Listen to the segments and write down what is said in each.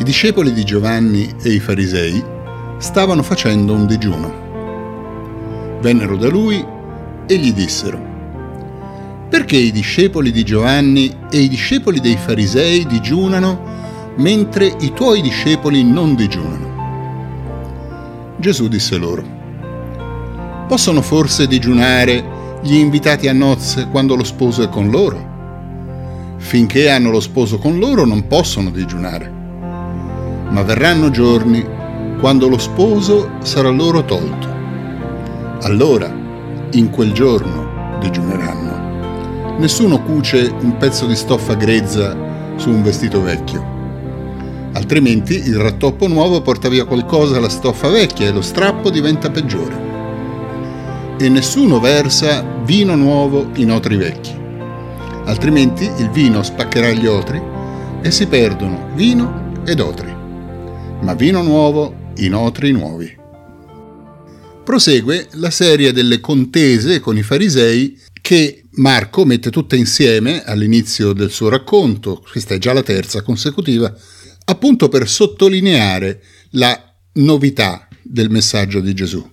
I discepoli di Giovanni e i farisei stavano facendo un digiuno. Vennero da lui e gli dissero, perché i discepoli di Giovanni e i discepoli dei farisei digiunano mentre i tuoi discepoli non digiunano? Gesù disse loro, possono forse digiunare gli invitati a nozze quando lo sposo è con loro? Finché hanno lo sposo con loro non possono digiunare ma verranno giorni quando lo sposo sarà loro tolto. Allora, in quel giorno, digiuneranno. Nessuno cuce un pezzo di stoffa grezza su un vestito vecchio. Altrimenti il rattoppo nuovo porta via qualcosa alla stoffa vecchia e lo strappo diventa peggiore. E nessuno versa vino nuovo in otri vecchi. Altrimenti il vino spaccherà gli otri e si perdono vino ed otri ma vino nuovo in otri nuovi. Prosegue la serie delle contese con i farisei che Marco mette tutte insieme all'inizio del suo racconto, questa è già la terza consecutiva, appunto per sottolineare la novità del messaggio di Gesù.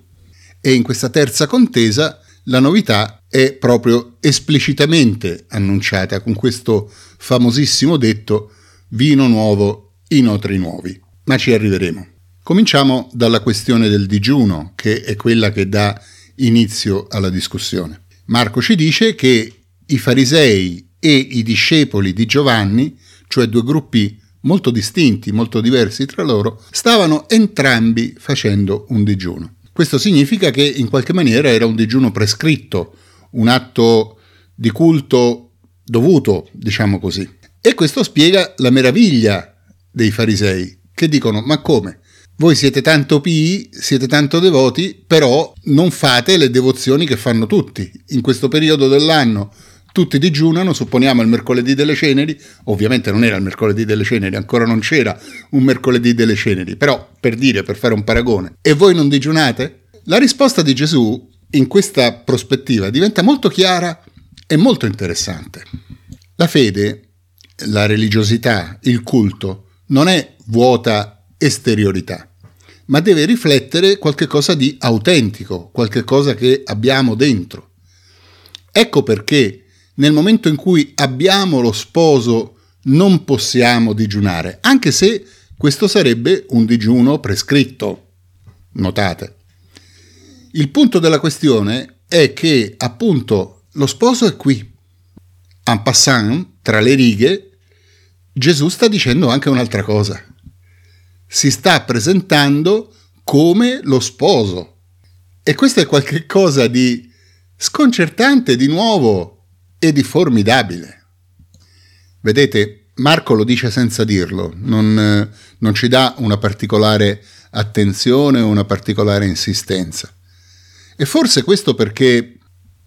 E in questa terza contesa la novità è proprio esplicitamente annunciata con questo famosissimo detto vino nuovo in otri nuovi ma ci arriveremo. Cominciamo dalla questione del digiuno, che è quella che dà inizio alla discussione. Marco ci dice che i farisei e i discepoli di Giovanni, cioè due gruppi molto distinti, molto diversi tra loro, stavano entrambi facendo un digiuno. Questo significa che in qualche maniera era un digiuno prescritto, un atto di culto dovuto, diciamo così. E questo spiega la meraviglia dei farisei, che dicono ma come? Voi siete tanto pii, siete tanto devoti, però non fate le devozioni che fanno tutti. In questo periodo dell'anno tutti digiunano, supponiamo il mercoledì delle ceneri, ovviamente non era il mercoledì delle ceneri, ancora non c'era un mercoledì delle ceneri, però per dire, per fare un paragone, e voi non digiunate? La risposta di Gesù in questa prospettiva diventa molto chiara e molto interessante. La fede, la religiosità, il culto non è vuota esteriorità, ma deve riflettere qualcosa di autentico, qualcosa che abbiamo dentro. Ecco perché nel momento in cui abbiamo lo sposo non possiamo digiunare, anche se questo sarebbe un digiuno prescritto. Notate. Il punto della questione è che appunto lo sposo è qui. En passant, tra le righe, Gesù sta dicendo anche un'altra cosa. Si sta presentando come lo sposo. E questo è qualcosa di sconcertante, di nuovo e di formidabile. Vedete, Marco lo dice senza dirlo, non, non ci dà una particolare attenzione o una particolare insistenza. E forse questo perché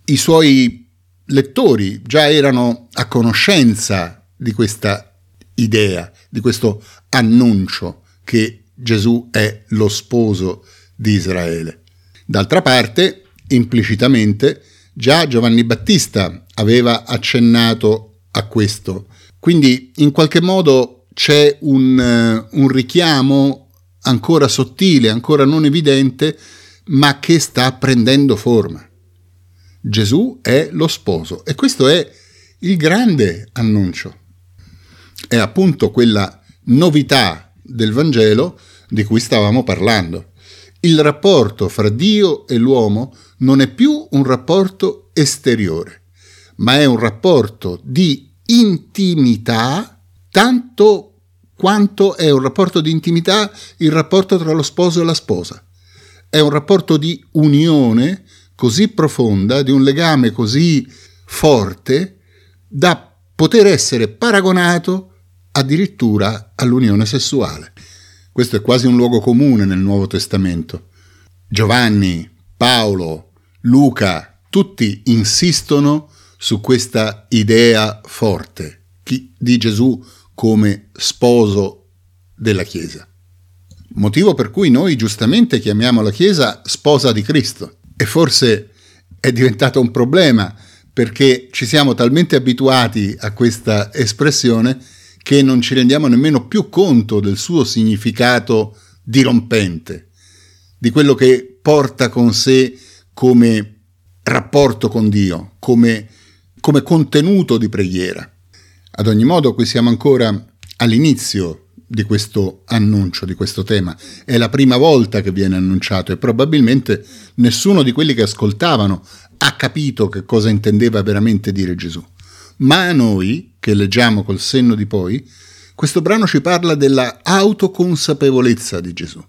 i suoi lettori già erano a conoscenza di questa idea, di questo annuncio che Gesù è lo sposo di Israele. D'altra parte, implicitamente, già Giovanni Battista aveva accennato a questo. Quindi in qualche modo c'è un, uh, un richiamo ancora sottile, ancora non evidente, ma che sta prendendo forma. Gesù è lo sposo e questo è il grande annuncio è appunto quella novità del Vangelo di cui stavamo parlando. Il rapporto fra Dio e l'uomo non è più un rapporto esteriore, ma è un rapporto di intimità tanto quanto è un rapporto di intimità il rapporto tra lo sposo e la sposa. È un rapporto di unione così profonda, di un legame così forte da poter essere paragonato addirittura all'unione sessuale. Questo è quasi un luogo comune nel Nuovo Testamento. Giovanni, Paolo, Luca, tutti insistono su questa idea forte di Gesù come sposo della Chiesa. Motivo per cui noi giustamente chiamiamo la Chiesa sposa di Cristo. E forse è diventato un problema perché ci siamo talmente abituati a questa espressione che non ci rendiamo nemmeno più conto del suo significato dirompente, di quello che porta con sé come rapporto con Dio, come, come contenuto di preghiera. Ad ogni modo, qui siamo ancora all'inizio di questo annuncio, di questo tema. È la prima volta che viene annunciato e probabilmente nessuno di quelli che ascoltavano ha capito che cosa intendeva veramente dire Gesù. Ma a noi, che leggiamo col senno di poi, questo brano ci parla della autoconsapevolezza di Gesù.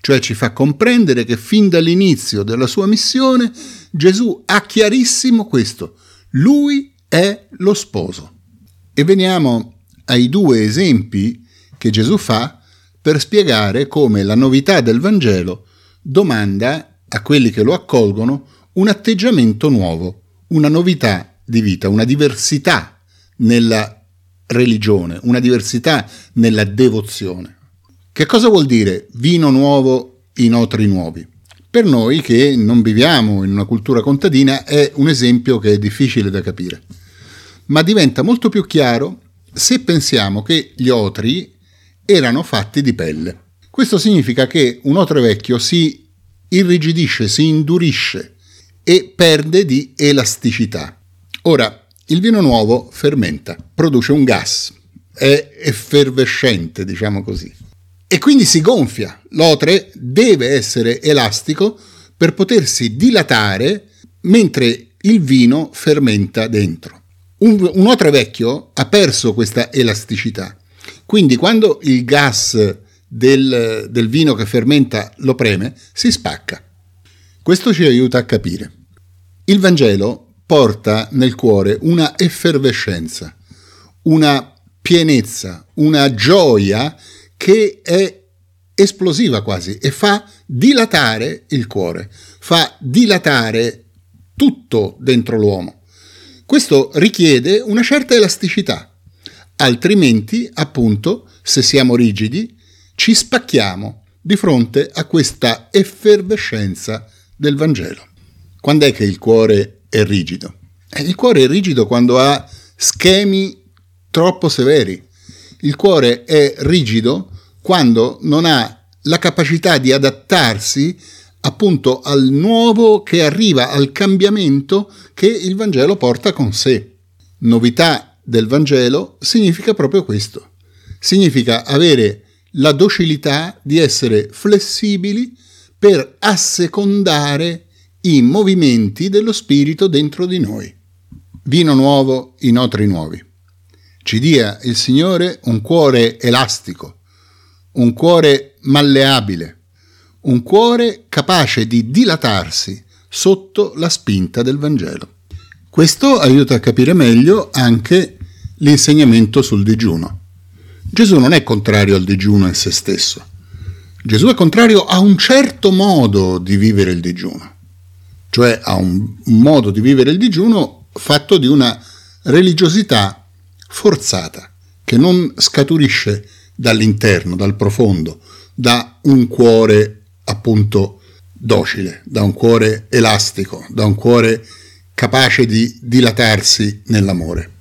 Cioè ci fa comprendere che fin dall'inizio della sua missione Gesù ha chiarissimo questo. Lui è lo sposo. E veniamo ai due esempi che Gesù fa per spiegare come la novità del Vangelo domanda a quelli che lo accolgono un atteggiamento nuovo, una novità di vita, una diversità nella religione, una diversità nella devozione. Che cosa vuol dire vino nuovo in otri nuovi? Per noi che non viviamo in una cultura contadina è un esempio che è difficile da capire, ma diventa molto più chiaro se pensiamo che gli otri erano fatti di pelle. Questo significa che un otre vecchio si irrigidisce, si indurisce e perde di elasticità. Ora, il vino nuovo fermenta, produce un gas, è effervescente, diciamo così, e quindi si gonfia. L'otre deve essere elastico per potersi dilatare mentre il vino fermenta dentro. Un, un otre vecchio ha perso questa elasticità quindi quando il gas del, del vino che fermenta lo preme, si spacca. Questo ci aiuta a capire. Il Vangelo porta nel cuore una effervescenza, una pienezza, una gioia che è esplosiva quasi e fa dilatare il cuore, fa dilatare tutto dentro l'uomo. Questo richiede una certa elasticità altrimenti, appunto, se siamo rigidi, ci spacchiamo di fronte a questa effervescenza del Vangelo. Quando è che il cuore è rigido? Il cuore è rigido quando ha schemi troppo severi. Il cuore è rigido quando non ha la capacità di adattarsi appunto al nuovo che arriva, al cambiamento che il Vangelo porta con sé. Novità del Vangelo significa proprio questo. Significa avere la docilità di essere flessibili per assecondare i movimenti dello Spirito dentro di noi. Vino nuovo in otri nuovi. Ci dia il Signore un cuore elastico, un cuore malleabile, un cuore capace di dilatarsi sotto la spinta del Vangelo. Questo aiuta a capire meglio anche l'insegnamento sul digiuno. Gesù non è contrario al digiuno in se stesso. Gesù è contrario a un certo modo di vivere il digiuno, cioè a un, modo di vivere il digiuno fatto di una religiosità forzata, che non scaturisce dall'interno, dal profondo, da un cuore appunto docile, da un cuore elastico, da un cuore capace di dilatarsi nell'amore.